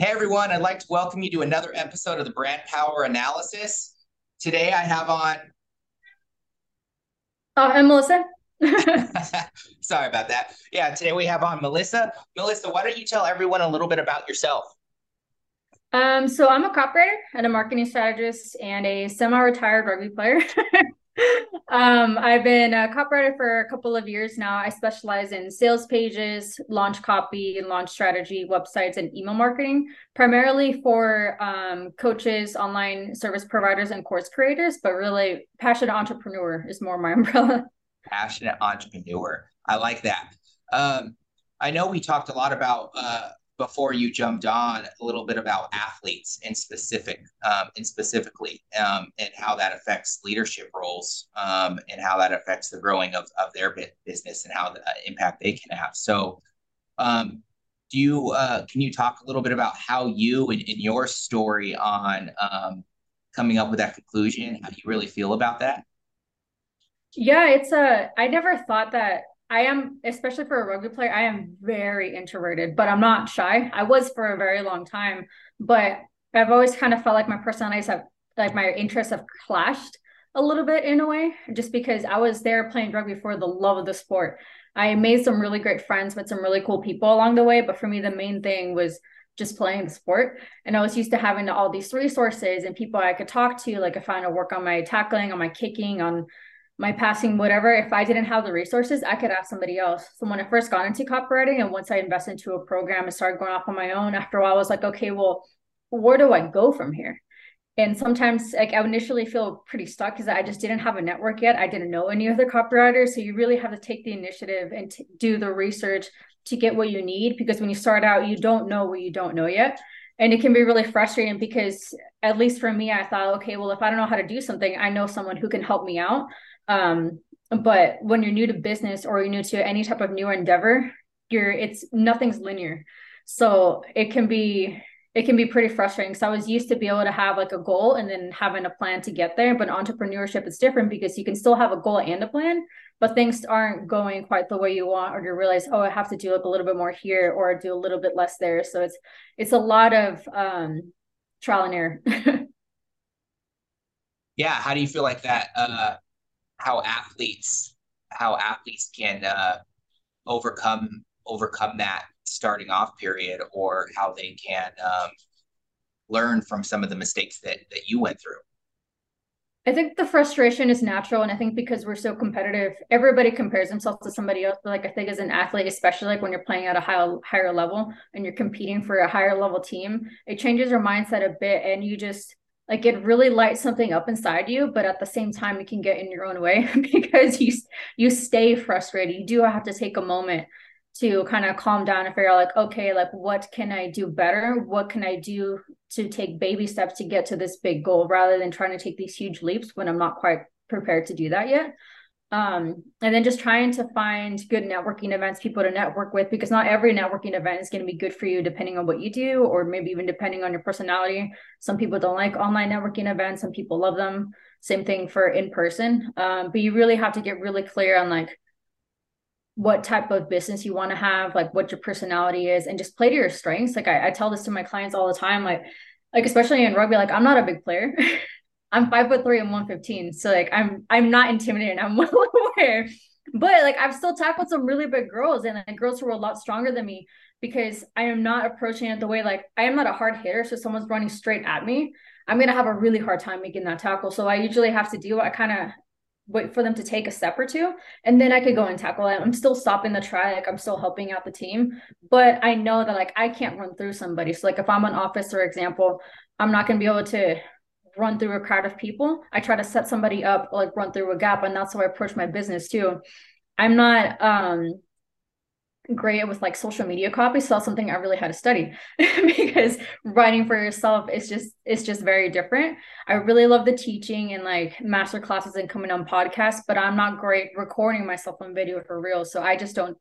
Hey everyone, I'd like to welcome you to another episode of the Brand Power Analysis. Today I have on. Oh, I'm Melissa. Sorry about that. Yeah, today we have on Melissa. Melissa, why don't you tell everyone a little bit about yourself? Um, so I'm a copywriter and a marketing strategist and a semi-retired rugby player. um, I've been a copywriter for a couple of years now. I specialize in sales pages, launch copy, and launch strategy, websites, and email marketing, primarily for um, coaches, online service providers, and course creators. But really, passionate entrepreneur is more my umbrella. Passionate entrepreneur. I like that. Um, I know we talked a lot about uh, before you jumped on a little bit about athletes in specific um, and specifically um, and how that affects leadership roles um, and how that affects the growing of, of their business and how the uh, impact they can have. So um, do you uh, can you talk a little bit about how you and, and your story on um, coming up with that conclusion how you really feel about that? Yeah it's a i never thought that I am, especially for a rugby player, I am very introverted, but I'm not shy. I was for a very long time, but I've always kind of felt like my personalities have, like my interests have clashed a little bit in a way, just because I was there playing rugby for the love of the sport. I made some really great friends with some really cool people along the way, but for me, the main thing was just playing the sport. And I was used to having all these resources and people I could talk to, like if I want to work on my tackling, on my kicking, on my passing, whatever, if I didn't have the resources, I could ask somebody else. So when I first got into copywriting and once I invested into a program and started going off on my own, after a while, I was like, okay, well, where do I go from here? And sometimes like I would initially feel pretty stuck because I just didn't have a network yet. I didn't know any other copywriters. So you really have to take the initiative and t- do the research to get what you need because when you start out, you don't know what you don't know yet. And it can be really frustrating because, at least for me, I thought, okay, well, if I don't know how to do something, I know someone who can help me out. Um, but when you're new to business or you're new to any type of new endeavor, you're it's nothing's linear. So it can be it can be pretty frustrating. So I was used to be able to have like a goal and then having a plan to get there. But entrepreneurship is different because you can still have a goal and a plan, but things aren't going quite the way you want, or you realize, oh, I have to do like a little bit more here or do a little bit less there. So it's it's a lot of um trial and error. yeah. How do you feel like that uh how athletes how athletes can uh, overcome overcome that starting off period or how they can um, learn from some of the mistakes that that you went through I think the frustration is natural. And I think because we're so competitive, everybody compares themselves to somebody else. But like I think as an athlete, especially like when you're playing at a high, higher level and you're competing for a higher level team, it changes your mindset a bit. And you just like it really lights something up inside you but at the same time it can get in your own way because you you stay frustrated. You do have to take a moment to kind of calm down and figure out like okay like what can i do better? What can i do to take baby steps to get to this big goal rather than trying to take these huge leaps when i'm not quite prepared to do that yet um, and then just trying to find good networking events people to network with because not every networking event is going to be good for you depending on what you do or maybe even depending on your personality. Some people don't like online networking events some people love them. Same thing for in person. Um, but you really have to get really clear on like what type of business you want to have like what your personality is and just play to your strengths. Like I, I tell this to my clients all the time like like especially in rugby like i'm not a big player I'm five foot three and 115. So like I'm I'm not intimidated. I'm well aware. But like I've still tackled some really big girls and like girls who are a lot stronger than me because I am not approaching it the way like I am not a hard hitter. So someone's running straight at me. I'm gonna have a really hard time making that tackle. So I usually have to do I kind of wait for them to take a step or two and then I could go and tackle it. I'm still stopping the try, like I'm still helping out the team. But I know that like I can't run through somebody. So like if I'm an officer example, I'm not gonna be able to run through a crowd of people. I try to set somebody up, like run through a gap, and that's how I approach my business too. I'm not um great with like social media copy, so that's something I really had to study because writing for yourself is just it's just very different. I really love the teaching and like master classes and coming on podcasts, but I'm not great recording myself on video for real. So I just don't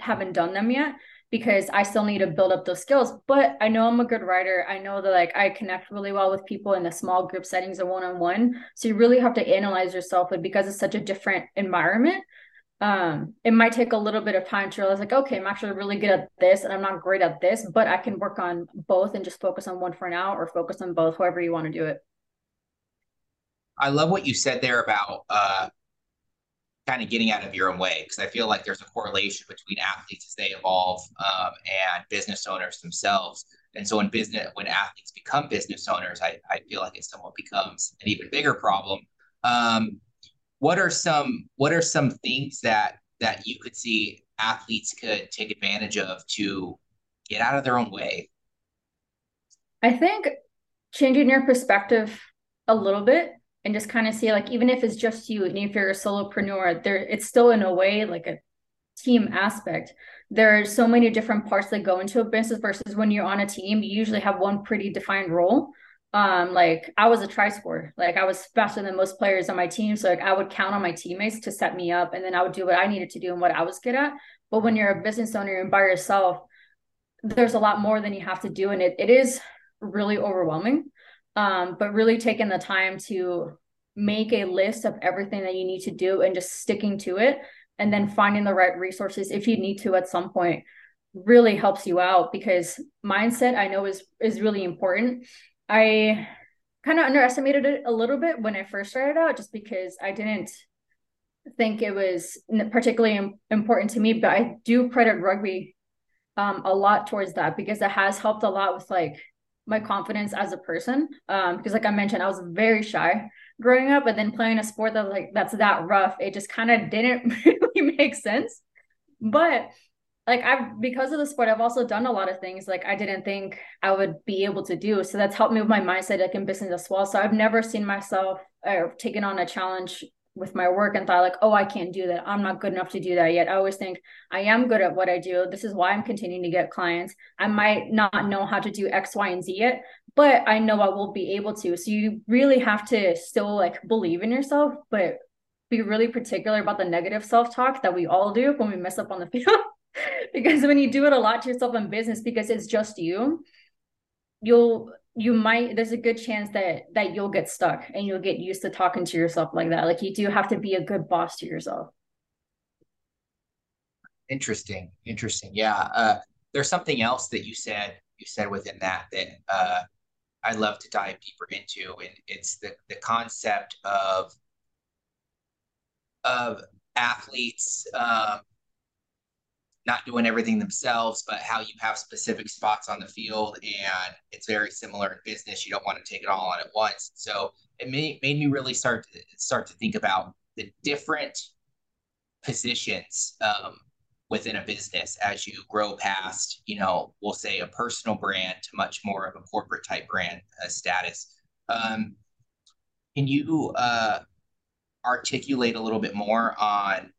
haven't done them yet because I still need to build up those skills. But I know I'm a good writer. I know that like I connect really well with people in the small group settings or one on one. So you really have to analyze yourself, and because it's such a different environment, um, it might take a little bit of time to realize like, okay, I'm actually really good at this and I'm not great at this, but I can work on both and just focus on one for now or focus on both, however you want to do it. I love what you said there about uh, kind of getting out of your own way because I feel like there's a correlation between athletes as they evolve um, and business owners themselves. And so when business when athletes become business owners, I, I feel like it somewhat becomes an even bigger problem. Um, what are some what are some things that that you could see athletes could take advantage of to get out of their own way? I think changing your perspective a little bit and just kind of see like even if it's just you and if you're a solopreneur there it's still in a way like a team aspect. There are so many different parts that go into a business versus when you're on a team you usually have one pretty defined role. Um like i was a try sport like i was faster than most players on my team so like i would count on my teammates to set me up and then i would do what i needed to do and what i was good at. But when you're a business owner and by yourself there's a lot more than you have to do and it, it is really overwhelming um, but really taking the time to make a list of everything that you need to do and just sticking to it and then finding the right resources if you need to at some point really helps you out because mindset i know is is really important. I kind of underestimated it a little bit when i first started out just because i didn't think it was particularly important to me but i do credit rugby um, a lot towards that because it has helped a lot with like my confidence as a person. Um, because like I mentioned, I was very shy growing up, and then playing a sport that like that's that rough, it just kind of didn't really make sense. But like I've because of the sport, I've also done a lot of things like I didn't think I would be able to do. So that's helped me with my mindset like in business as well. So I've never seen myself or taken on a challenge with my work and thought like oh i can't do that. I'm not good enough to do that yet. I always think i am good at what i do. This is why i'm continuing to get clients. I might not know how to do x y and z yet but i know i will be able to. So you really have to still like believe in yourself but be really particular about the negative self-talk that we all do when we mess up on the field. Because when you do it a lot to yourself in business because it's just you you'll you might there's a good chance that that you'll get stuck and you'll get used to talking to yourself like that. Like you do have to be a good boss to yourself. Interesting. Interesting. Yeah uh there's something else that you said you said within that that uh i'd love to dive deeper into and it's the the concept of of athletes um not doing everything themselves, but how you have specific spots on the field. And it's very similar in business. You don't want to take it all on at once. So it made, made me really start to start to think about the different positions um, within a business as you grow past, you know, we'll say a personal brand to much more of a corporate type brand uh, status. Um, can you uh, articulate a little bit more on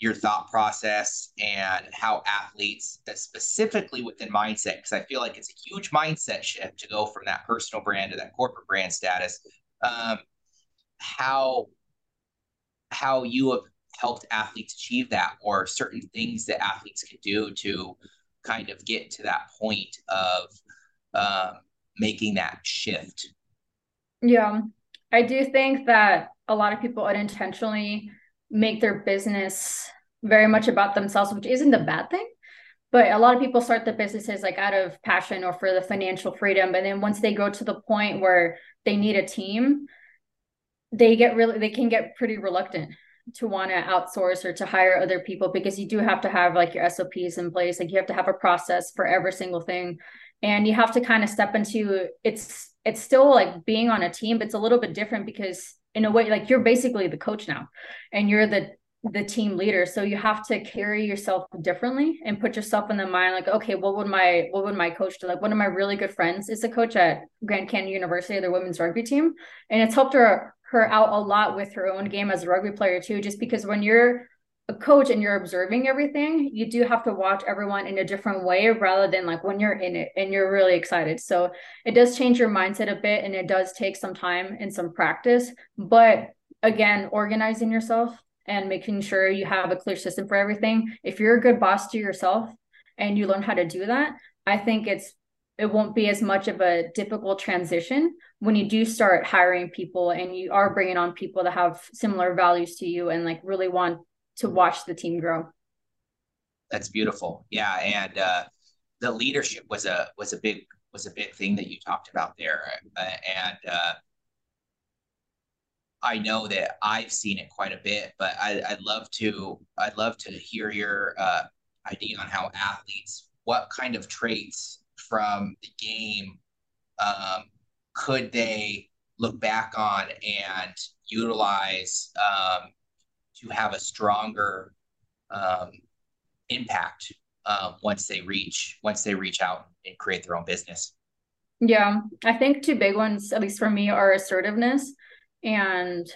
your thought process and how athletes, specifically within mindset, because I feel like it's a huge mindset shift to go from that personal brand to that corporate brand status. Um, how how you have helped athletes achieve that, or certain things that athletes can do to kind of get to that point of um, making that shift. Yeah, I do think that a lot of people unintentionally make their business very much about themselves, which isn't a bad thing. But a lot of people start the businesses like out of passion or for the financial freedom. And then once they go to the point where they need a team, they get really, they can get pretty reluctant to want to outsource or to hire other people because you do have to have like your SOPs in place. Like you have to have a process for every single thing. And you have to kind of step into it's, it's still like being on a team, but it's a little bit different because in a way like you're basically the coach now and you're the the team leader. So you have to carry yourself differently and put yourself in the mind like okay what would my what would my coach do? Like one of my really good friends is a coach at grand canyon university their women's rugby team and it's helped her her out a lot with her own game as a rugby player too just because when you're a coach and you're observing everything, you do have to watch everyone in a different way rather than like when you're in it and you're really excited. So it does change your mindset a bit and it does take some time and some practice. But again, organizing yourself and making sure you have a clear system for everything. If you're a good boss to yourself and you learn how to do that, I think it's it won't be as much of a difficult transition when you do start hiring people and you are bringing on people that have similar values to you and like really want to watch the team grow. That's beautiful. Yeah, and uh, the leadership was a was a big was a big thing that you talked about there, uh, and uh, I know that I've seen it quite a bit, but I, would love to I'd love to hear your uh, idea on how athletes, what kind of traits from the game um, could they look back on and utilize um, to have a stronger um, impact uh, once they reach once they reach out and create their own business. Yeah, I think two big ones, at least for me, are assertiveness and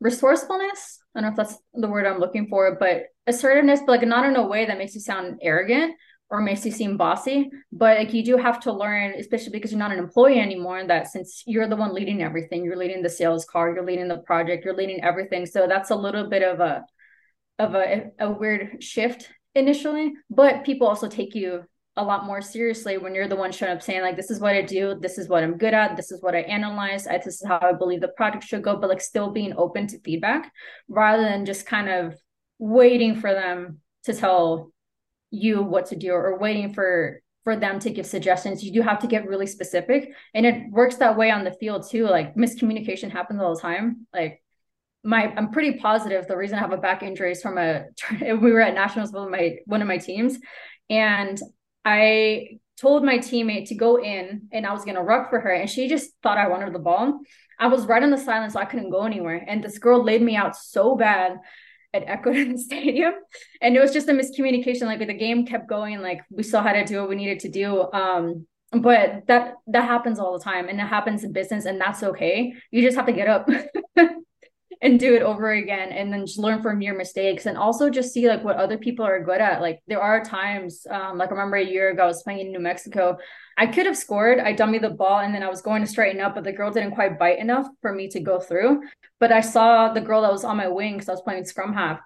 resourcefulness. I don't know if that's the word I'm looking for, but assertiveness, but like not in a way that makes you sound arrogant or makes you seem bossy. But like you do have to learn, especially because you're not an employee anymore, that since you're the one leading everything, you're leading the sales car, you're leading the project, you're leading everything. So that's a little bit of a of a, a weird shift initially. But people also take you a lot more seriously when you're the one showing up saying like this is what i do this is what i'm good at this is what i analyze I, this is how i believe the project should go but like still being open to feedback rather than just kind of waiting for them to tell you what to do or waiting for for them to give suggestions you do have to get really specific and it works that way on the field too like miscommunication happens all the time like my I'm pretty positive the reason I have a back injury is from a we were at nationals with my one of my teams and I told my teammate to go in and I was going to ruck for her. And she just thought I wanted the ball. I was right on the sideline, so I couldn't go anywhere. And this girl laid me out so bad at Echo Stadium. And it was just a miscommunication. Like the game kept going, like we still had to do what we needed to do. Um, but that that happens all the time and it happens in business and that's okay. You just have to get up. and do it over again and then just learn from your mistakes and also just see like what other people are good at. Like there are times um, like i remember a year ago i was playing in new mexico. I could have scored. I dummy the ball and then i was going to straighten up but the girl didn't quite bite enough for me to go through. But i saw the girl that was on my wing because i was playing scrum half.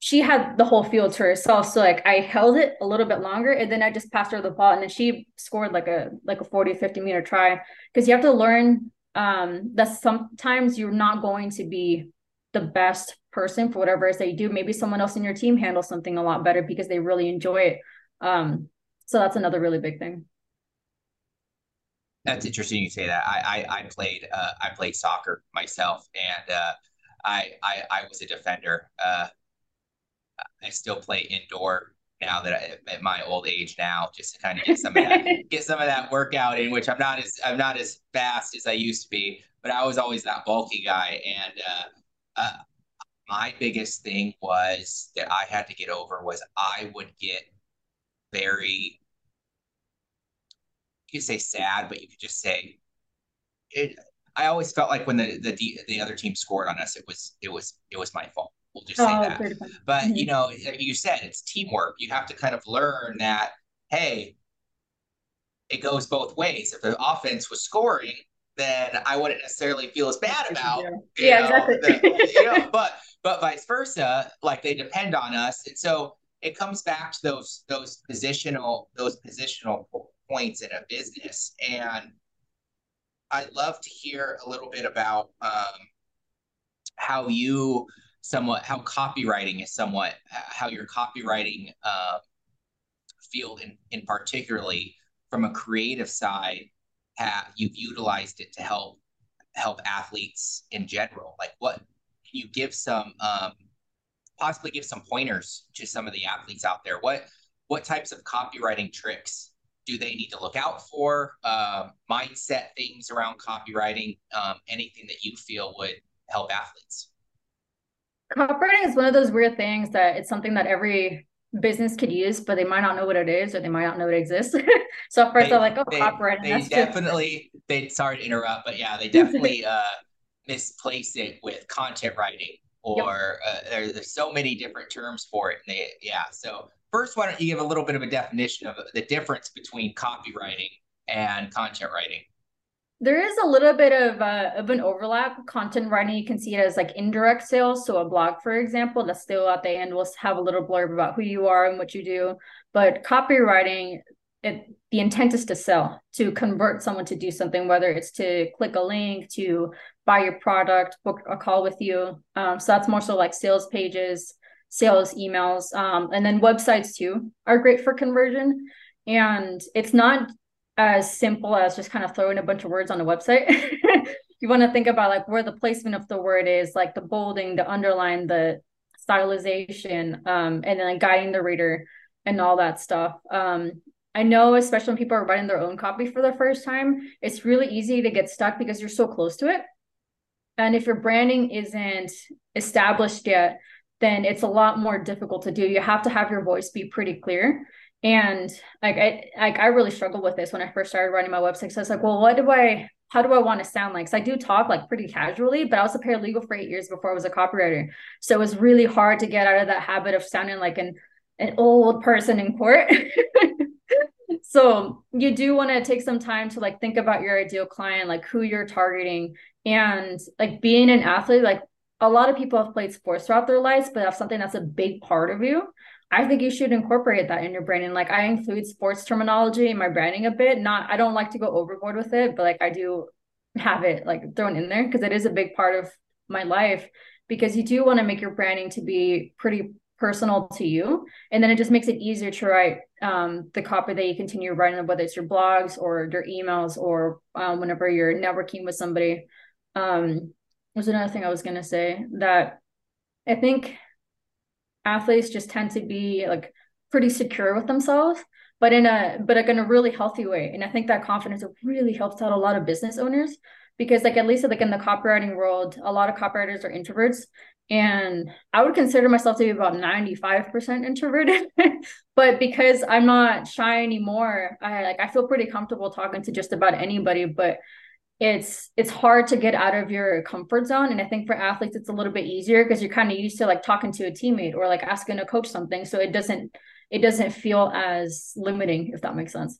She had the whole field to herself so like i held it a little bit longer and then i just passed her the ball and then she scored like a like a 40 50 meter try. Because you have to learn um that sometimes you're not going to be the best person for whatever it is that you do. Maybe someone else in your team handles something a lot better because they really enjoy it. Um so that's another really big thing. That's interesting you say that. I i, I played uh i played soccer myself and uh I, I i was a defender. Uh i still play indoor now that I, at my old age now, just to kind of get some of that get some of that workout in, which I'm not as I'm not as fast as I used to be, but I was always that bulky guy. And uh, uh, my biggest thing was that I had to get over was I would get very you could say sad, but you could just say it. I always felt like when the the the other team scored on us, it was it was it was my fault. We'll just say oh, that. But mm-hmm. you know, you said it's teamwork. You have to kind of learn that. Hey, it goes both ways. If the offense was scoring, then I wouldn't necessarily feel as bad about. Yeah, know, exactly. The, you know, but but vice versa, like they depend on us, and so it comes back to those those positional those positional points in a business. And I'd love to hear a little bit about um, how you somewhat how copywriting is somewhat how your copywriting uh, field in, in particularly from a creative side have you've utilized it to help help athletes in general. Like what can you give some um, possibly give some pointers to some of the athletes out there? What what types of copywriting tricks do they need to look out for? Um, mindset things around copywriting um, anything that you feel would help athletes Copywriting is one of those weird things that it's something that every business could use, but they might not know what it is or they might not know it exists. so at first they, they're like, oh, they, copywriting. They definitely, they sorry to interrupt, but yeah, they definitely uh, misplace it with content writing or yep. uh, there, there's so many different terms for it. And they, yeah. So first, why don't you give a little bit of a definition of the difference between copywriting and content writing? There is a little bit of uh, of an overlap. Content writing, you can see it as like indirect sales. So a blog, for example, that's still at the end will have a little blurb about who you are and what you do. But copywriting, it, the intent is to sell, to convert someone to do something, whether it's to click a link, to buy your product, book a call with you. Um, so that's more so like sales pages, sales emails um, and then websites too are great for conversion and it's not as simple as just kind of throwing a bunch of words on a website you want to think about like where the placement of the word is like the bolding the underline the stylization um, and then like guiding the reader and all that stuff um, I know, especially when people are writing their own copy for the first time, it's really easy to get stuck because you're so close to it. And if your branding isn't established yet, then it's a lot more difficult to do. You have to have your voice be pretty clear. And like I like I really struggled with this when I first started writing my website. So I was like, well, what do I how do I want to sound like? Because I do talk like pretty casually, but I was a paralegal for eight years before I was a copywriter. So it was really hard to get out of that habit of sounding like an an old person in court. so you do want to take some time to like think about your ideal client, like who you're targeting, and like being an athlete. Like a lot of people have played sports throughout their lives, but have something that's a big part of you. I think you should incorporate that in your branding. Like I include sports terminology in my branding a bit. Not I don't like to go overboard with it, but like I do have it like thrown in there because it is a big part of my life because you do want to make your branding to be pretty personal to you and then it just makes it easier to write um, the copy that you continue writing whether it's your blogs or your emails or um, whenever you're networking with somebody um, there's another thing i was going to say that i think athletes just tend to be like pretty secure with themselves but in a but like in a really healthy way and i think that confidence really helps out a lot of business owners because like at least like in the copywriting world a lot of copywriters are introverts and I would consider myself to be about 95% introverted. but because I'm not shy anymore, I like I feel pretty comfortable talking to just about anybody, but it's it's hard to get out of your comfort zone and I think for athletes it's a little bit easier because you're kind of used to like talking to a teammate or like asking a coach something so it doesn't it doesn't feel as limiting if that makes sense.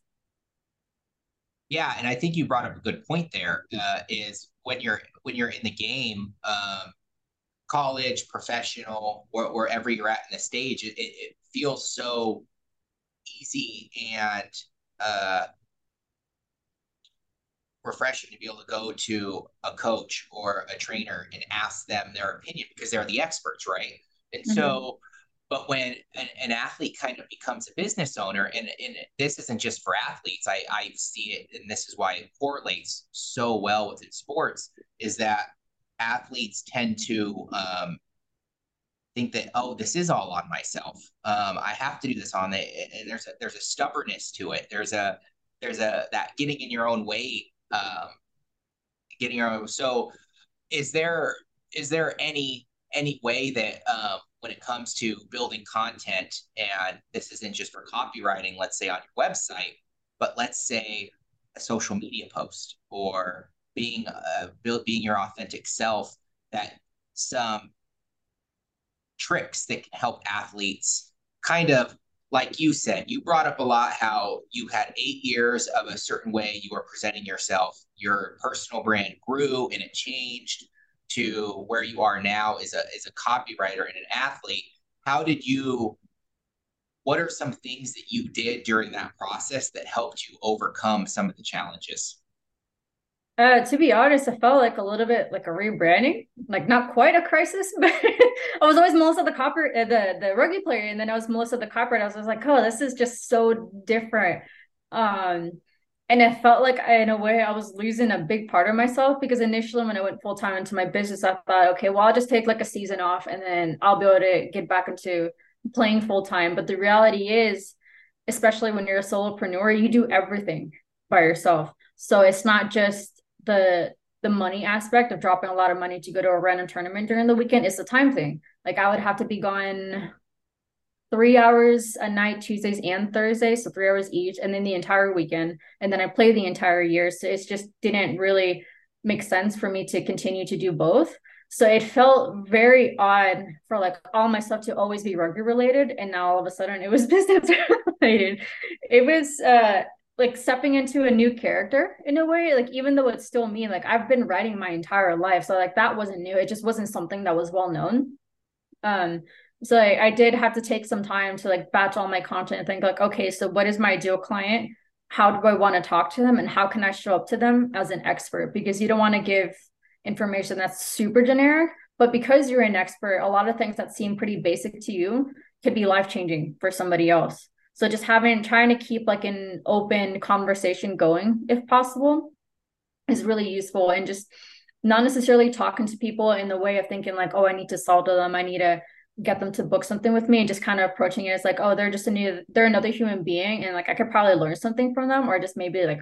Yeah, and I think you brought up a good point there. Uh, is when you're when you're in the game, um, college, professional, or wherever you're at in the stage, it, it feels so easy and uh, refreshing to be able to go to a coach or a trainer and ask them their opinion because they're the experts, right? And mm-hmm. so, but when an, an, athlete kind of becomes a business owner, and, and this isn't just for athletes, I, I see it, and this is why it correlates so well within sports, is that athletes tend to um, think that oh this is all on myself um, i have to do this on it and there's a there's a stubbornness to it there's a there's a that getting in your own way um, getting your own. So is there is there any any way that um, when it comes to building content and this isn't just for copywriting let's say on your website but let's say a social media post or being uh, being your authentic self that some tricks that can help athletes kind of like you said you brought up a lot how you had eight years of a certain way you were presenting yourself. Your personal brand grew and it changed to where you are now as a as a copywriter and an athlete. How did you what are some things that you did during that process that helped you overcome some of the challenges uh, to be honest, I felt like a little bit like a rebranding, like not quite a crisis, but I was always Melissa the copper, uh, the the rugby player, and then I was Melissa the copper. And I was, I was like, oh, this is just so different. Um, and it felt like I, in a way I was losing a big part of myself because initially when I went full time into my business, I thought, okay, well, I'll just take like a season off and then I'll be able to get back into playing full time. But the reality is, especially when you're a solopreneur, you do everything by yourself. So it's not just the the money aspect of dropping a lot of money to go to a random tournament during the weekend is the time thing. Like I would have to be gone three hours a night, Tuesdays and Thursdays, so three hours each, and then the entire weekend. And then I play the entire year. So it just didn't really make sense for me to continue to do both. So it felt very odd for like all my stuff to always be rugby related. And now all of a sudden it was business related. It was uh like stepping into a new character in a way like even though it's still me like i've been writing my entire life so like that wasn't new. It just wasn't something that was well known. Um so I, did have to take some time to like batch all my content and think like okay so what is my ideal client? How do i want to talk to them and how can i show up to them as an expert? Because you don't want to give information that's super generic But because you're an expert, a lot of things that seem pretty basic to you could be life changing for somebody else. So just having trying to keep like an open conversation going if possible is really useful and just not necessarily talking to people in the way of thinking like, oh, I need to solve them. I need to get them to book something with me and just kind of approaching it as like, oh, they're just a new, they're another human being. And like, I could probably learn something from them or just maybe like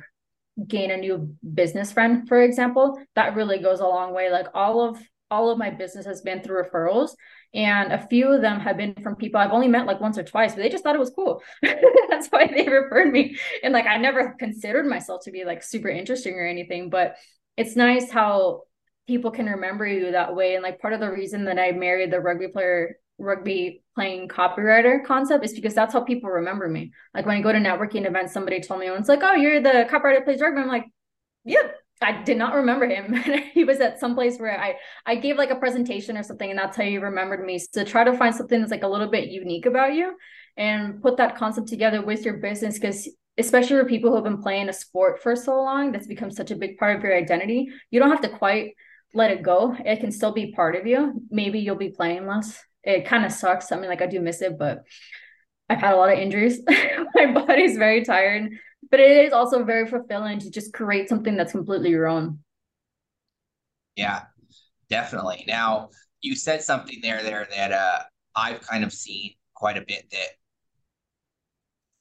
gain a new business friend, for example. That really goes a long way. Like all of, all of my business has been through referrals and a few of them have been from people I've only met like once or twice, but they just thought it was cool. That's why they referred me. And like I never considered myself to be like super interesting or anything, but it's nice how people can remember you that way. And like part of the reason that I married the rugby player rugby playing copywriter concept is because that's how people remember me. Like when I go to networking events, somebody told me, oh, it's like, oh, you're the copywriter plays rugby. I'm like, yep. I did not remember him. he was at some place where I I gave like a presentation or something, and that's how you remembered me. So try to find something that's like a little bit unique about you, and put that concept together with your business. Because especially for people who have been playing a sport for so long, that's become such a big part of your identity. You don't have to quite let it go. It can still be part of you. Maybe you'll be playing less it kind of sucks. I mean, like I do miss it, but I've had a lot of injuries. My body's very tired, but it is also very fulfilling to just create something that's completely your own. Yeah, definitely. Now, you said something there there that uh I've kind of seen quite a bit that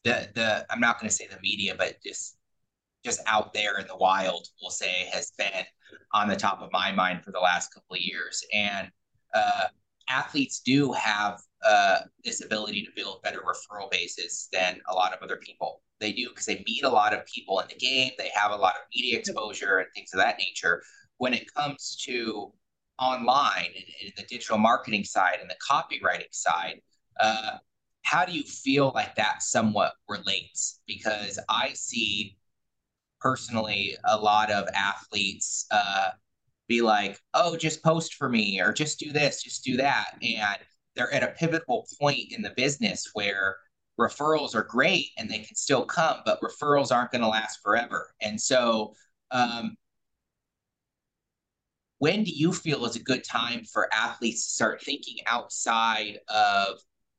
the the I'm not going to say the media, but just just out there in the wild, we'll say, has been on the top of my mind for the last couple of years. And uh, athletes do have uh, this ability to build better referral bases than a lot of other people. They do because they meet a lot of people in the game. They have a lot of media exposure and things of that nature. When it comes to online and, and the digital marketing side and the copywriting side, uh, how do you feel like that somewhat relates? Because I see personally a lot of athletes uh, be like, oh, just post for me or just do this, just do that. And they're at a pivotal point in the business where referrals are great and they can still come, but referrals aren't going to last forever. And so, um, when do you feel is a good time for athletes to start thinking outside of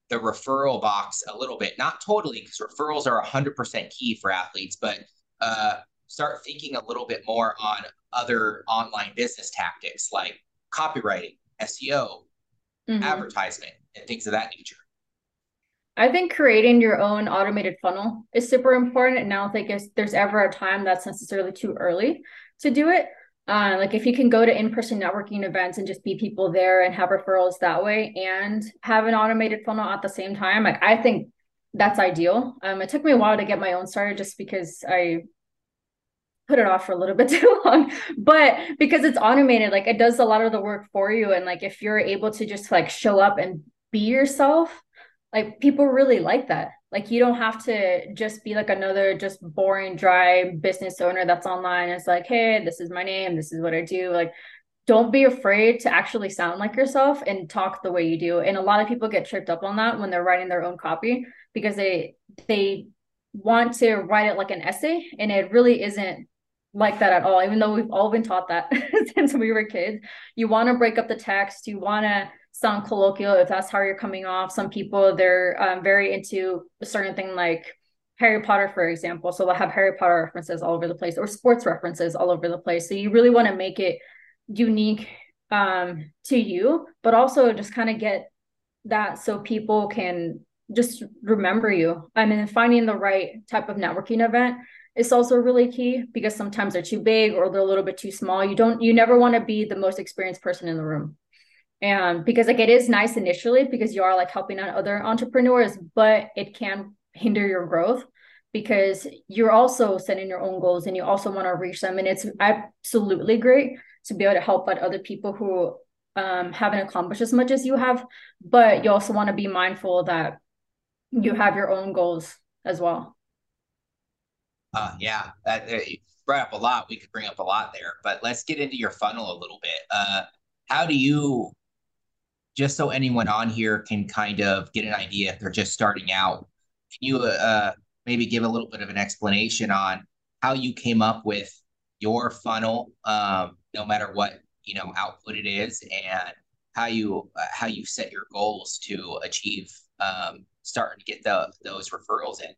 the referral box a little bit? Not totally, because referrals are 100% key for athletes, but uh, start thinking a little bit more on other online business tactics like copywriting, SEO, mm-hmm. advertisement, and things of that nature. I think creating your own automated funnel is super important. And I don't think there's ever a time that's necessarily too early to do it. Uh, like if you can go to in-person networking events and just be people there and have referrals that way and have an automated funnel at the same time, like I think that's ideal. Um, it took me a while to get my own started just because I put it off for a little bit too long. But because it's automated like it does a lot of the work for you. And like if you're able to just like show up and be yourself like people really like that. Like you don't have to just be like another just boring dry business owner that's online it's like hey this is my name. This is what i do. Like don't be afraid to actually sound like yourself and talk the way you do. And a lot of people get tripped up on that when they're writing their own copy because they they want to write it like an essay and it really isn't like that at all, even though we've all been taught that since we were kids. You want to break up the text, you want to sound colloquial if that's how you're coming off. Some people, they're um, very into a certain thing like Harry Potter, for example. So they'll have Harry Potter references all over the place or sports references all over the place. So you really want to make it unique um, to you, but also just kind of get that so people can just remember you. I mean, finding the right type of networking event is also really key because sometimes they're too big or they're a little bit too small. You don't you never want to be the most experienced person in the room. And because like it is nice initially because you are like helping out other entrepreneurs, but it can hinder your growth because you're also setting your own goals and you also want to reach them. And it's absolutely great to be able to help out other people who um, haven't accomplished as much as you have, but you also want to be mindful that you have your own goals as well. Uh, yeah, that uh, brought up a lot. We could bring up a lot there, but let's get into your funnel a little bit. Uh, how do you, just so anyone on here can kind of get an idea if they're just starting out, can you uh, maybe give a little bit of an explanation on how you came up with your funnel, um, no matter what you know output it is, and how you uh, how you set your goals to achieve um, starting to get the those referrals in.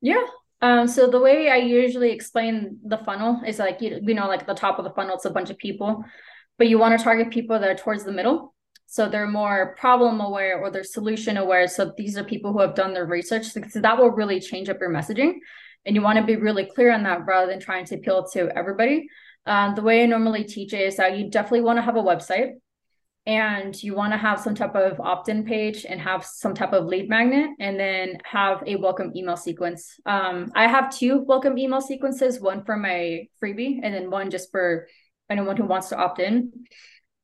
Yeah. Um, so the way I usually explain the funnel is like you, you know, like the top of the funnel, it's a bunch of people, but you want to target people that are towards the middle. So they're more problem aware or they're solution aware. So these are people who have done their research. So that will really change up your messaging. And you want to be really clear on that rather than trying to appeal to everybody. Um, the way I normally teach is that you definitely want to have a website and you want to have some type of opt-in page and have some type of lead magnet and then have a welcome email sequence. Um, i have two welcome email sequences one for my freebie and then one just for anyone who wants to opt in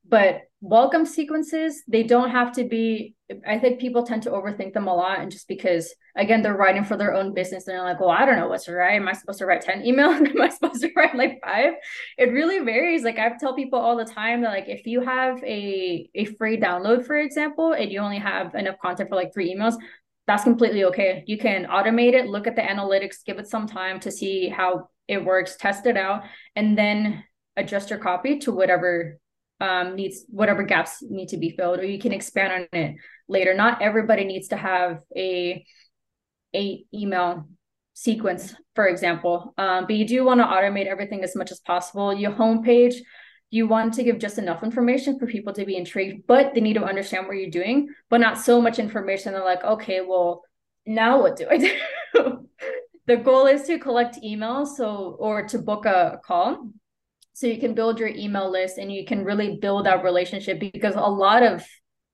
but welcome sequences they don't have to be i think people tend to overthink them a lot and just because again they're writing for their own business and they're like well i don't know what to write. Am i supposed to write 10 emails? Am i supposed to write like five? It really varies. Like i tell people all the time that like if you have a a free download for example and you only have enough content for like three emails that's completely okay. You can automate it look at the analytics give it some time to see how it works test it out and then adjust your copy to whatever um, needs whatever gaps need to be filled, or you can expand on it later. Not everybody needs to have a a email sequence, for example, um, but you do want to automate everything as much as possible. Your homepage, you want to give just enough information for people to be intrigued, but they need to understand what you're doing, but not so much information. They're like, okay, well, now what do I do? the goal is to collect emails, so or to book a call so you can build your email list and you can really build that relationship because a lot of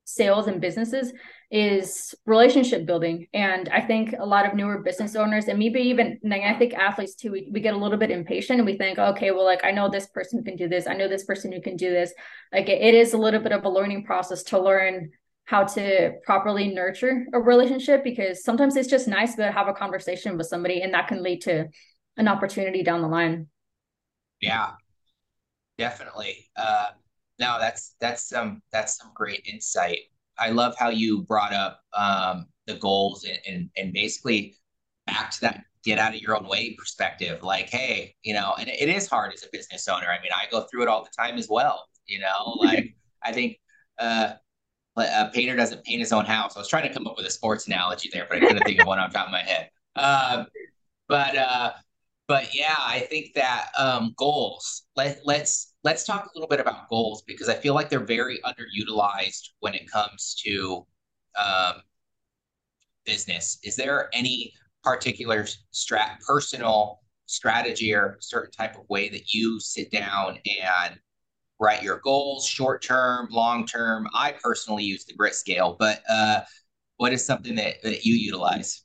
sales and businesses is relationship building. And i think a lot of newer business owners and maybe even i think athletes too we, we get a little bit impatient and we think okay well like i know this person who can do this. I know this person who can do this. Like it, it is a little bit of a learning process to learn how to properly nurture a relationship because sometimes it's just nice to have a conversation with somebody and that can lead to an opportunity down the line. Yeah definitely. Uh, no, that's that's some that's some great insight. I love how you brought up um, the goals and, and and basically back to that get out of your own way perspective. Like, hey, you know, and it is hard as a business owner. I mean, I go through it all the time as well. You know, like I think uh, a painter doesn't paint his own house. I was trying to come up with a sports analogy there, but I couldn't think of one on top of my head. Um, but uh, but yeah, I think that um, goals. Let let's let's talk a little bit about goals because I feel like they're very underutilized when it comes to um, business. Is there any particular strat personal strategy or certain type of way that you sit down and write your goals, short term, long term? I personally use the grit scale, but uh, what is something that, that you utilize?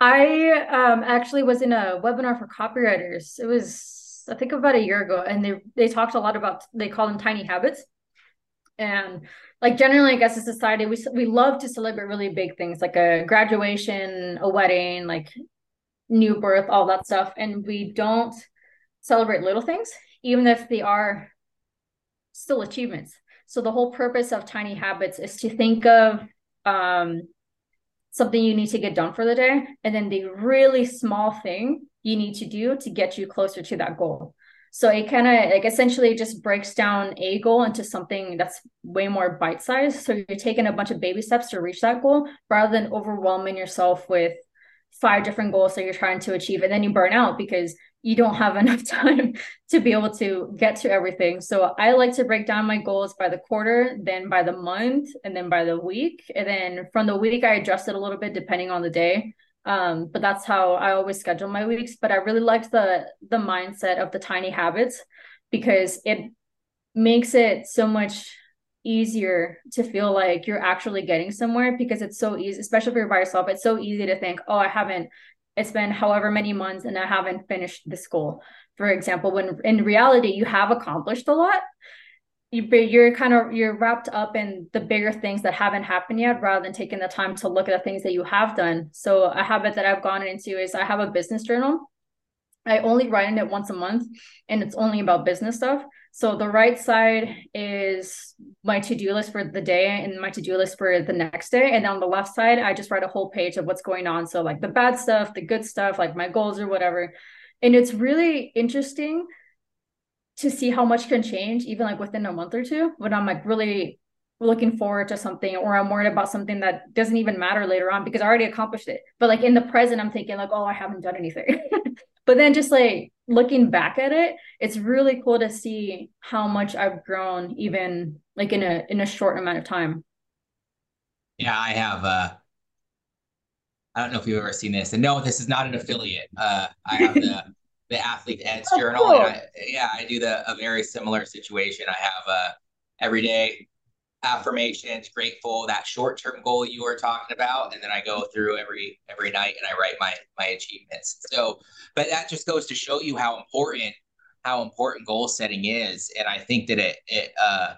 I um, actually was in a webinar for copywriters. It was, I think, about a year ago, and they they talked a lot about they call them tiny habits, and like generally, I guess as society, we we love to celebrate really big things like a graduation, a wedding, like new birth, all that stuff, and we don't celebrate little things, even if they are still achievements. So the whole purpose of tiny habits is to think of um, something you need to get done for the day, and then the really small thing you need to do to get you closer to that goal. So it kind of like essentially just breaks down a goal into something that's way more bite sized. So you're taking a bunch of baby steps to reach that goal rather than overwhelming yourself with five different goals that you're trying to achieve. And then you burn out because you don't have enough time to be able to get to everything. So I like to break down my goals by the quarter, then by the month, and then by the week. And then from the week, I adjust it a little bit depending on the day. Um, but that's how I always schedule my weeks. But I really liked the the mindset of the tiny habits because it makes it so much easier to feel like you're actually getting somewhere because it's so easy, especially if you're by yourself. It's so easy to think, oh, I haven't it's been however many months and I haven't finished the school. For example, when in reality you have accomplished a lot, you, you're kind of you're wrapped up in the bigger things that haven't happened yet rather than taking the time to look at the things that you have done. So a habit that I've gone into is I have a business journal. I only write in it once a month and it's only about business stuff. So the right side is my to-do list for the day and my to-do list for the next day. And on the left side, I just write a whole page of what's going on. So like the bad stuff, the good stuff, like my goals or whatever. And it's really interesting to see how much can change even like within a month or two when I'm like really looking forward to something or I'm worried about something that doesn't even matter later on because I already accomplished it. But like in the present, I'm thinking like, oh, I haven't done anything. but then just like looking back at it, it's really cool to see how much I've grown even like in a in a short amount of time. Yeah, I have uh I don't know if you've ever seen this. And no, this is not an affiliate. Uh I have the the athlete eds oh, journal. Cool. And I, yeah, I do the a very similar situation. I have a every day affirmations, grateful, that short term goal you were talking about, and then I go through every every night and I write my my achievements. So, but that just goes to show you how important how important goal setting is, and I think that it it uh,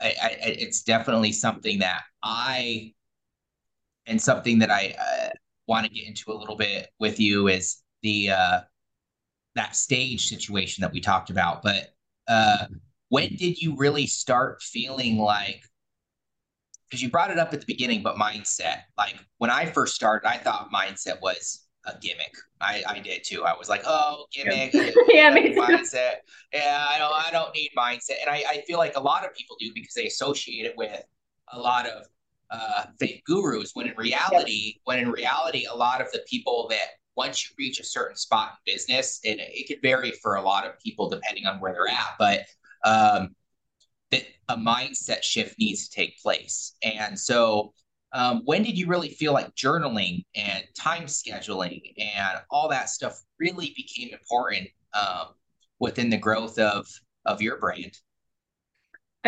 I, I it's definitely something that I and something that I uh, want to get into a little bit with you is the uh, that stage situation that we talked about, but. Uh, when did you really start feeling like because you brought it up at the beginning but mindset like when i first started i thought mindset was a gimmick. I i did too. I was like oh gimmick yeah, yeah mindset. Yeah i don't i don't need mindset and I, I feel like a lot of people do because they associate it with a lot of uh fake gurus when in reality when in reality a lot of the people that once you reach a certain spot in business and it could vary for a lot of people depending on where they're at but um, that a mindset shift needs to take place. And so, um, when did you really feel like journaling and time scheduling and all that stuff really became important um, within the growth of of your brand?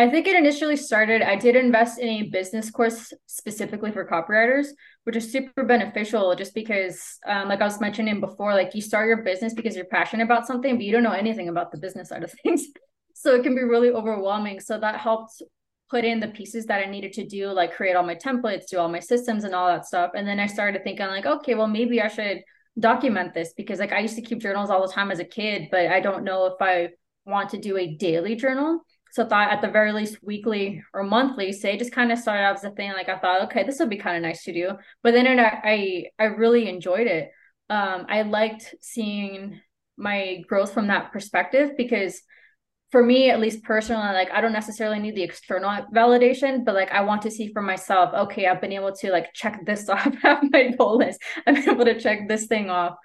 I think it initially started. I did invest in a business course specifically for copywriters, which is super beneficial just because, um, like I was mentioning before, like you start your business because you're passionate about something, but you don't know anything about the business side of things. So it can be really overwhelming. So that helped put in the pieces that i needed to do like create all my templates do all my systems and all that stuff. And then i started thinking like okay well maybe i should document this because like i used to keep journals all the time as a kid but i don't know if i want to do a daily journal so I thought at the very least weekly or monthly say just kind of started out as a thing like i thought okay this would be kind of nice to do. But then it, i i really enjoyed it. Um i liked seeing my growth from that perspective because for me at least personally like i don't necessarily need the external validation but like i want to see for myself okay i've been able to like check this off have my goal list. I've been able to check this thing off.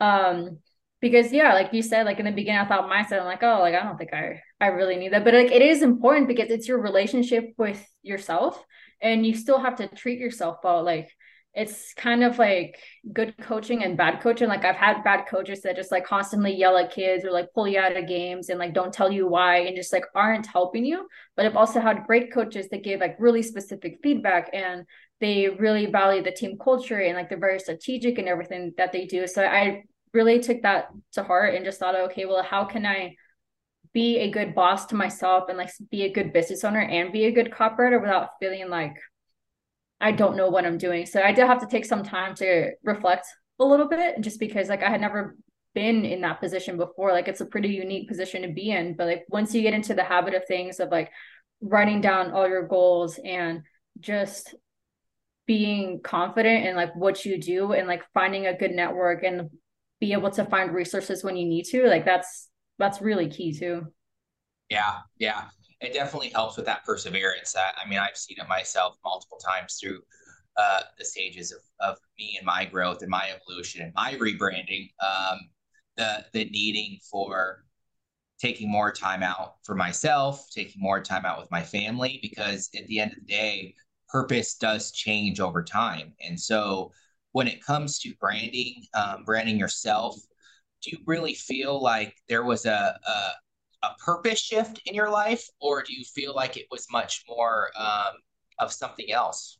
Um because yeah like you said like in the beginning i thought myself i'm like oh like i don't think i i really need that but like it is important because it's your relationship with yourself and you still have to treat yourself well like it's kind of like good coaching and bad coaching. Like I've had bad coaches that just like constantly yell at kids or like pull you out of games and like don't tell you why and just like aren't helping you. But I've also had great coaches that give like really specific feedback and they really value the team culture and like they're very strategic and everything that they do. So I really took that to heart and just thought, okay, well, how can I be a good boss to myself and like be a good business owner and be a good copywriter without feeling like I don't know what I'm doing. So I did have to take some time to reflect a little bit just because like I had never been in that position before. Like it's a pretty unique position to be in. But like once you get into the habit of things of like writing down all your goals and just being confident in like what you do and like finding a good network and be able to find resources when you need to, like that's that's really key too. Yeah, yeah it definitely helps with that perseverance. I, I mean, I've seen it myself multiple times through uh, the stages of, of me and my growth and my evolution and my rebranding. Um, the the needing for taking more time out for myself, taking more time out with my family, because at the end of the day, purpose does change over time. And so, when it comes to branding, um, branding yourself, do you really feel like there was a, a a purpose shift in your life, or do you feel like it was much more um, of something else?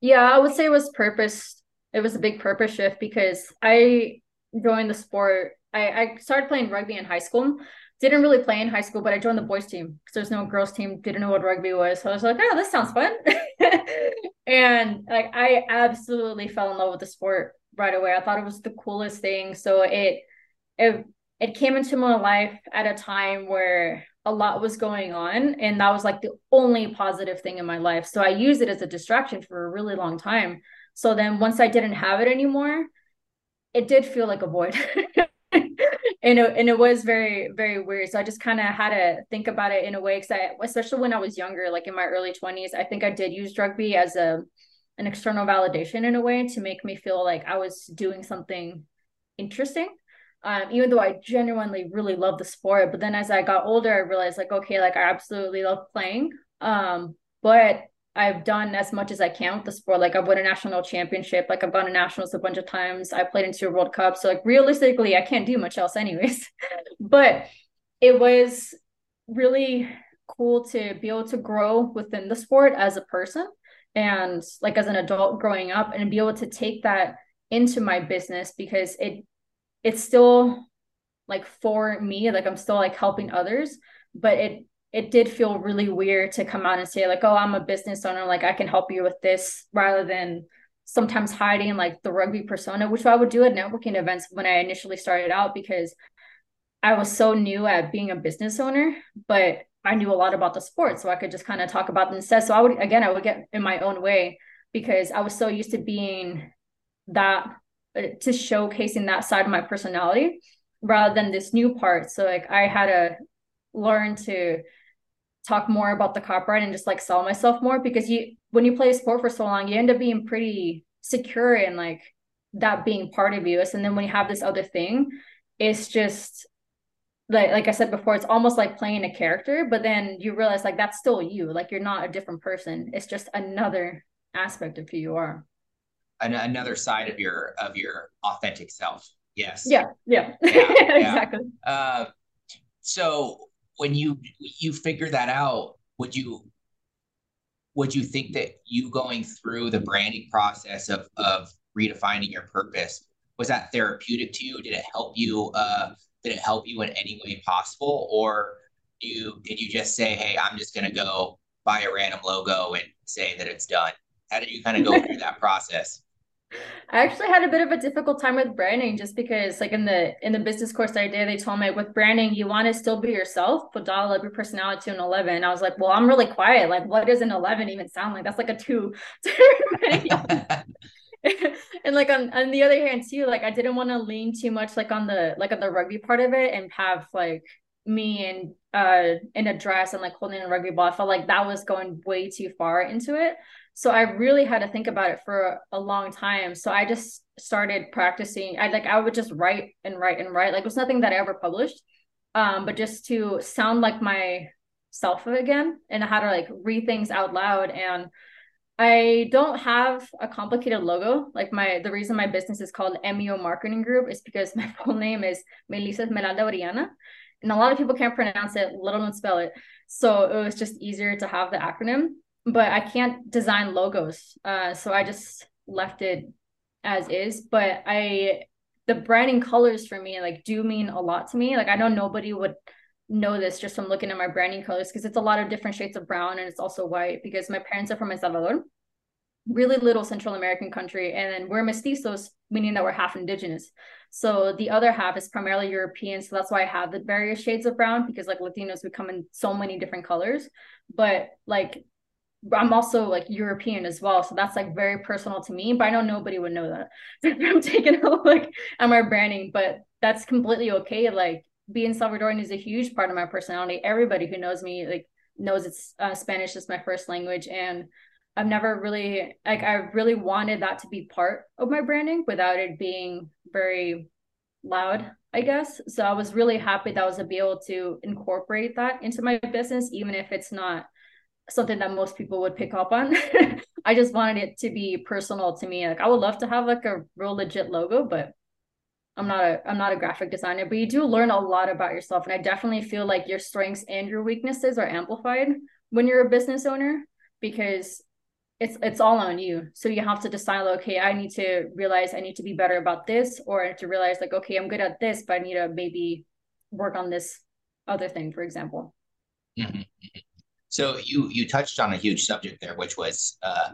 Yeah, I would say it was purpose. It was a big purpose shift because I joined the sport. I, I started playing rugby in high school. Didn't really play in high school, but I joined the boys team because there's no girls team. Didn't know what rugby was, so I was like, "Oh, this sounds fun." and like, I absolutely fell in love with the sport right away. I thought it was the coolest thing. So it it it came into my life at a time where a lot was going on and that was like the only positive thing in my life so i used it as a distraction for a really long time so then once i didn't have it anymore it did feel like a void and it, and it was very very weird. So i just kind of had to think about it in a way because i especially when i was younger like in my early 20s i think i did use rugby as a an external validation in a way to make me feel like i was doing something interesting um, even though i genuinely really love the sport. But then as i got older i realized like okay like i absolutely love playing um, but I've done as much as I can with the sport. Like I've won a national championship, like I've gone to nationals a bunch of times. I played into a World Cup. So like realistically, I can't do much else anyways. but it was really cool to be able to grow within the sport as a person and like as an adult growing up and be able to take that into my business because it it's still like for me, like I'm still like helping others, but it it did feel really weird to come out and say like oh i'm a business owner like i can help you with this rather than sometimes hiding like the rugby persona which i would do at networking events when i initially started out because i was so new at being a business owner but i knew a lot about the sport so i could just kind of talk about them instead so i would again i would get in my own way because i was so used to being that uh, to showcasing that side of my personality rather than this new part so like i had to learn to talk more about the copyright and just like sell myself more because you when you play a sport for so long you end up being pretty secure in like that being part of you. And then when you have this other thing it's just like like I said before it's almost like playing a character but then you realize like that's still you. Like you're not a different person. It's just another aspect of who you are. An- another side of your of your authentic self. Yes. Yeah. Yeah, yeah. Exactly. Uh, so when you you figure that out, would you would you think that you going through the branding process of of redefining your purpose was that therapeutic to you? Did it help you? Uh, did it help you in any way possible, or you did you just say, "Hey, I'm just gonna go buy a random logo and say that it's done"? How did you kind of go through that process? I actually had a bit of a difficult time with branding just because like in the in the business course I did, they told me with branding, you want to still be yourself, but dial up your personality to an 11. And I was like, well, I'm really quiet. Like, what does an 11 even sound like? That's like a two and like on, on the other hand too, like I didn't want to lean too much like on the like on the rugby part of it and have like me in uh in a dress and like holding a rugby ball. I felt like that was going way too far into it. So I really had to think about it for a long time. So I just started practicing. I like I would just write and write and write. Like it was nothing that I ever published. Um, but just to sound like myself again and how to like read things out loud. And I don't have a complicated logo. Like my the reason my business is called MEO Marketing Group is because my full name is Melissa Esmeralda Oriana. And a lot of people can't pronounce it, let alone spell it. So it was just easier to have the acronym but I can't design logos. Uh, so I just left it as is. But I, the branding colors for me, like, do mean a lot to me. Like, I know nobody would know this just from looking at my branding colors because it's a lot of different shades of brown and it's also white because my parents are from El Salvador, really little Central American country. And then we're mestizos, meaning that we're half indigenous. So the other half is primarily European. So that's why I have the various shades of brown because like Latinos, we come in so many different colors. But like I'm also like European as well. So that's like very personal to me, but I know nobody would know that. I'm taking a look at my branding, but that's completely okay. Like being Salvadorian is a huge part of my personality. Everybody who knows me like knows it's uh, Spanish is my first language. And I've never really like I really wanted that to be part of my branding without it being very loud, I guess. So I was really happy that I was able to incorporate that into my business, even if it's not something that most people would pick up on. I just wanted it to be personal to me. Like I would love to have like a real legit logo, but I'm not a I'm not a graphic designer, but you do learn a lot about yourself. And I definitely feel like your strengths and your weaknesses are amplified when you're a business owner because it's it's all on you. So you have to decide like, okay, I need to realize I need to be better about this, or I need to realize like, okay, I'm good at this, but I need to maybe work on this other thing, for example. Mm-hmm. So you you touched on a huge subject there, which was uh,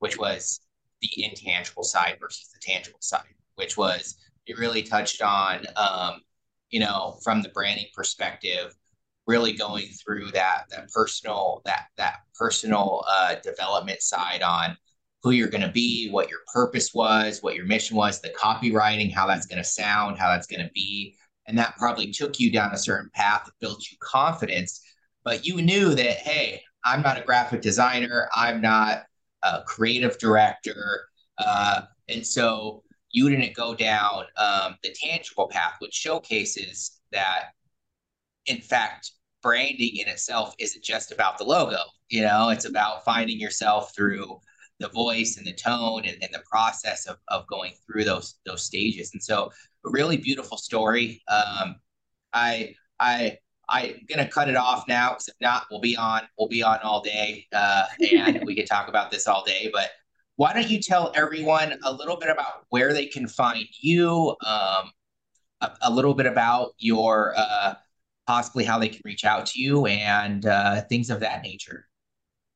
which was the intangible side versus the tangible side, which was you really touched on um, you know from the branding perspective, really going through that that personal that that personal uh, development side on who you're going to be, what your purpose was, what your mission was, the copywriting, how that's going to sound, how that's going to be, and that probably took you down a certain path that built you confidence but you knew that hey i'm not a graphic designer i'm not a creative director uh, and so you didn't go down um, the tangible path which showcases that in fact branding in itself isn't just about the logo you know? It's about finding yourself through the voice and the tone and, and the process of, of going through those those stages. And so a really beautiful story. Um, i i i'm gonna cut it off now because if not we'll be on we'll be on all day uh, and we could talk about this all day but why don't you tell everyone a little bit about where they can find you um, a, a, little bit about your uh, possibly how they can reach out to you and uh, things of that nature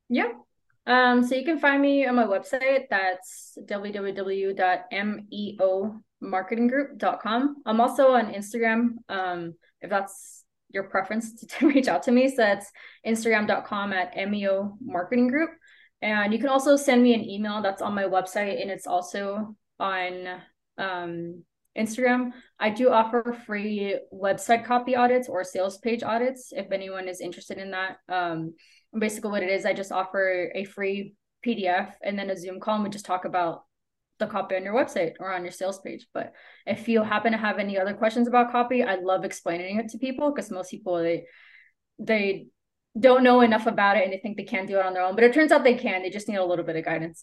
yeah um, so you can find me on my website. That's www.meomarketinggroup.com. I'm also on Instagram. Um, if that's your preference to, to reach out to me. So that's instagram.com at MEO marketing group. And you can also send me an email that's on my website and it's also on um, Instagram. I do offer free website copy audits or sales page audits if anyone is interested in that. Um, basically what it is, I just offer a free PDF and then a Zoom call and we just talk about the copy on your website or on your sales page. But if you happen to have any other questions about copy, I love explaining it to people because most people they they don't know enough about it and they think they can't do it on their own. But it turns out they can. They just need a little bit of guidance.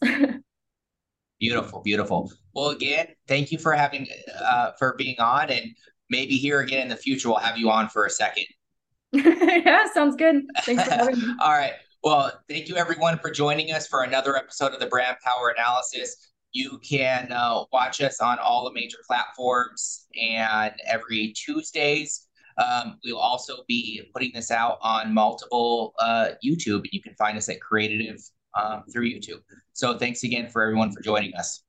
beautiful, beautiful. Well, again, thank you for having uh for being on and maybe here again in the future we'll have you on for a second yeah, sounds good. Thanks for having me. All right. Well, thank you everyone for joining us for another episode of the Brand Power Analysis. You can uh, watch us on all the major platforms and every Tuesdays. Um, we'll also be putting this out on multiple uh, YouTube. You can find us at Creatitive um, through YouTube. So thanks again for everyone for joining us.